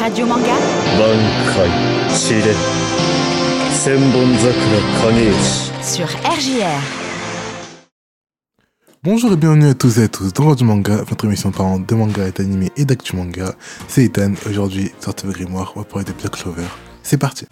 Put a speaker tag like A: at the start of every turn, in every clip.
A: Radio Manga. Sur RJR.
B: Bonjour et bienvenue à tous et à tous dans Radio Manga, votre émission parlant de manga et d'animé et d'actu manga. C'est Ethan, aujourd'hui, sortez vos grimoires, on va parler de Black Clover. C'est parti!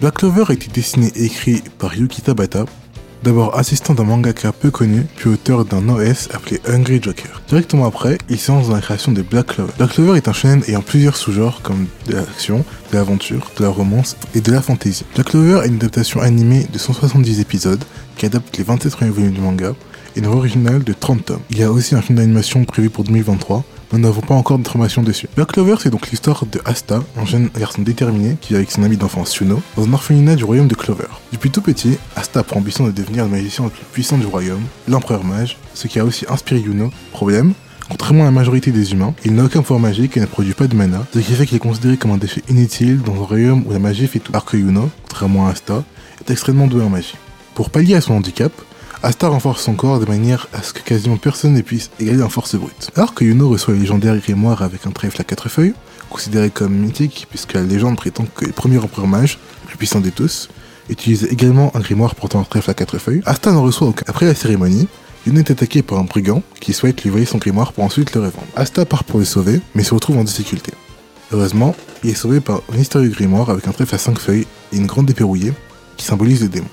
B: Black Clover a été dessiné et écrit par Yuki Tabata, d'abord assistant d'un mangaka peu connu, puis auteur d'un OS appelé Hungry Joker. Directement après, il se lance dans la création de Black Clover. Black Clover est un shonen ayant plusieurs sous-genres comme de l'action, de l'aventure, de la romance et de la fantasy. Black Clover est une adaptation animée de 170 épisodes qui adapte les 27 premiers volumes du manga et une originale de 30 tomes. Il y a aussi un film d'animation prévu pour 2023, nous n'avons pas encore d'informations dessus. Black Clover, c'est donc l'histoire de Asta, un jeune garçon déterminé qui vit avec son ami d'enfance Yuno, dans un orphelinat du royaume de Clover. Depuis tout petit, Asta prend ambition de devenir le magicien le plus puissant du royaume, l'empereur mage, ce qui a aussi inspiré Yuno. Problème Contrairement à la majorité des humains, il n'a aucun pouvoir magique et ne produit pas de mana, ce qui fait qu'il est considéré comme un déchet inutile dans un royaume où la magie fait tout. Alors que Yuno, contrairement à Asta, est extrêmement doué en magie. Pour pallier à son handicap, Asta renforce son corps de manière à ce que quasiment personne ne puisse égaler en force brute. Alors que Yuno reçoit le légendaire grimoire avec un trèfle à quatre feuilles, considéré comme mythique puisque la légende prétend que le premier empereur mage, le plus puissant de tous, utilisait également un grimoire portant un trèfle à quatre feuilles, Asta n'en reçoit aucun. Après la cérémonie, Yuno est attaqué par un brigand qui souhaite lui voler son grimoire pour ensuite le revendre. Asta part pour le sauver, mais se retrouve en difficulté. Heureusement, il est sauvé par un mystérieux grimoire avec un trèfle à 5 feuilles et une grande épée rouillée qui symbolise le démon.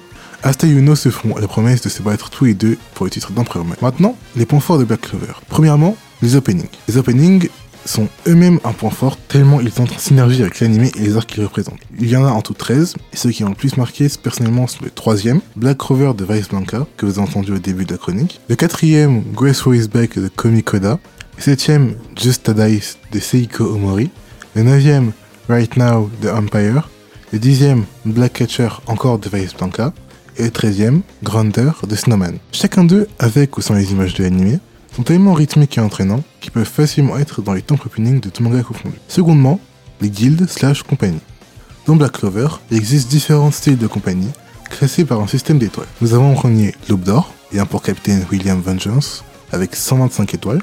B: Asta et Yuno se font la promesse de se battre tous les deux pour le titre d'empereur. Maintenant, les points forts de Black Clover. Premièrement, les openings. Les openings sont eux-mêmes un point fort tellement ils entrent en synergie avec l'anime et les arcs qu'ils représentent. Il y en a en tout 13, et ceux qui ont le plus marqué personnellement sont le troisième, Black Clover de Vice Blanca, que vous avez entendu au début de la chronique, le quatrième, Grace Is Back de Komikoda, le septième, Just a Dice de Seiko Omori, le neuvième, Right Now de Empire, le dixième, Black Catcher encore de Vice Blanca, et le 13e, Grounder de Snowman. Chacun d'eux, avec ou sans les images de l'anime, sont tellement rythmiques et entraînants qu'ils peuvent facilement être dans les temps opening de tout manga confondu. Secondement, les guildes slash compagnies. Dans Black Clover, il existe différents styles de compagnie, classés par un système d'étoiles. Nous avons en premier l'Aube d'Or, un pour capitaine William Vengeance, avec 125 étoiles,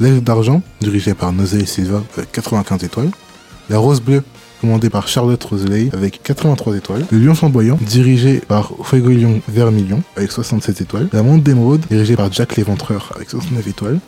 B: l'Aigle d'Argent, dirigé par et Silva, avec 95 étoiles, la Rose Bleue, commandé par Charlotte Roseley avec 83 étoiles, le Lion Flamboyant, dirigé par Fuego Vermilion avec 67 étoiles, la Monde d'Émeraude, dirigée par Jack l'Éventreur avec 69 étoiles,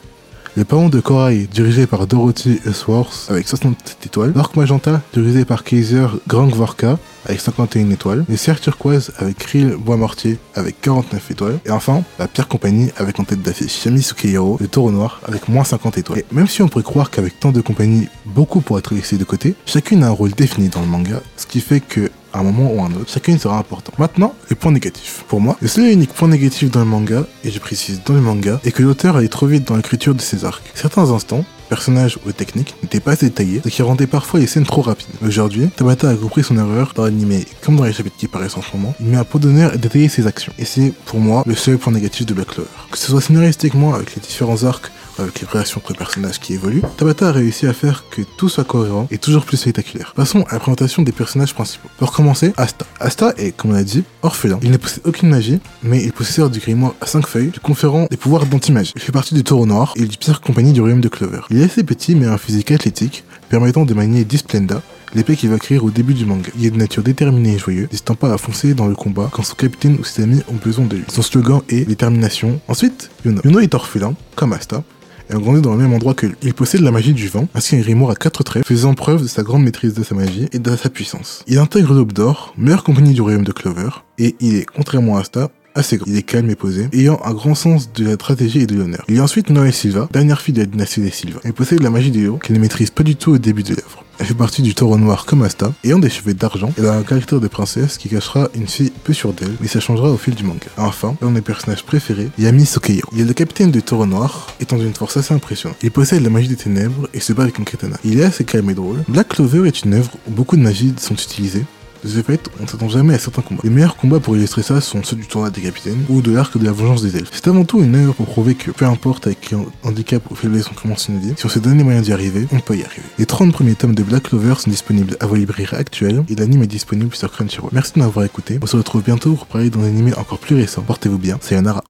B: le Paon de Corail, dirigé par Dorothy Usworth avec 67 étoiles, l'Orque Magenta, dirigé par Kaiser Grangvorka avec 51 étoiles, les Cerfs Turquoise avec Krill Bois Mortier avec 49 étoiles, et enfin, la Pierre Compagnie avec en tête d'affiche Shami Sukehiro, le Taureau Noir avec moins 50 étoiles. Et même si on pourrait croire qu'avec tant de compagnies, beaucoup pourraient être laissées de côté, chacune a un rôle défini dans le manga, ce qui fait que à un moment ou à un autre, chacune sera important. Maintenant, les points négatifs. Pour moi, le seul et unique point négatif dans le manga, et je précise dans le manga, est que l'auteur allait trop vite dans l'écriture de ses arcs. Certains instants, personnages ou techniques n'étaient pas détaillés, ce qui rendait parfois les scènes trop rapides. Aujourd'hui, Tabata a compris son erreur dans l'anime, comme dans les chapitres qui paraissent en ce moment, il met un pot d'honneur à détailler ses actions. Et c'est, pour moi, le seul point négatif de Black Clover. Que ce soit scénaristiquement avec les différents arcs avec les relations entre personnages qui évoluent, Tabata a réussi à faire que tout soit cohérent et toujours plus spectaculaire. Passons à la présentation des personnages principaux. Pour commencer, Asta. Asta est, comme on l'a dit, orphelin. Il ne possède aucune magie, mais il est possesseur du grimoire à 5 feuilles, lui conférant des pouvoirs d'anti-magie. Il fait partie du taureau noir et du pire compagnie du royaume de Clover. Il est assez petit mais a un physique athlétique, permettant de manier Displenda, l'épée qu'il va créer au début du manga. Il est de nature déterminée et joyeux, n'hésitant pas à foncer dans le combat quand son capitaine ou ses amis ont besoin de lui. Son slogan est détermination. Ensuite, Yuno. Yuno est orphelin, comme Asta, et a grandi dans le même endroit que lui. Il possède la magie du vent, ainsi qu'un grimoire à quatre traits, faisant preuve de sa grande maîtrise de sa magie et de sa puissance. Il intègre l'Aube d'Or, meilleure compagnie du royaume de Clover, et il est, contrairement à Asta, assez grand. Il est calme et posé, ayant un grand sens de la stratégie et de l'honneur. Il y a ensuite Noé Silva, dernière fille de la dynastie des Silva. Elle possède la magie des hauts, qu'elle ne maîtrise pas du tout au début de l'œuvre. Elle fait partie du taureau noir comme Asta, ayant des cheveux d'argent, elle a un caractère de princesse qui cachera une fille peu sûre d'elle, mais ça changera au fil du manga. Enfin, l'un de mes personnages préférés, Yami Sokeyo. Il est le capitaine du taureau noir, étant d'une force assez impressionnante. Il possède la magie des ténèbres et se bat avec un katana. Il est assez calme et drôle. Black Clover est une œuvre où beaucoup de magies sont utilisées, De ce fait, on s'attend jamais à certains combats. Les meilleurs combats pour illustrer ça sont ceux du tournoi des capitaines ou de l'arc de la vengeance des elfes. C'est avant tout une œuvre pour prouver que peu importe avec quel handicap ou faiblesse on commence une vie, si on se donne les moyens d'y arriver, on peut y arriver. Les 30 premiers tomes de Black Clover sont disponibles à vos librairies actuelles et l'anime est disponible sur Crunchyroll. Merci de m'avoir écouté. On se retrouve bientôt pour parler d'un anime encore plus récent. Portez-vous bien. Sayonara.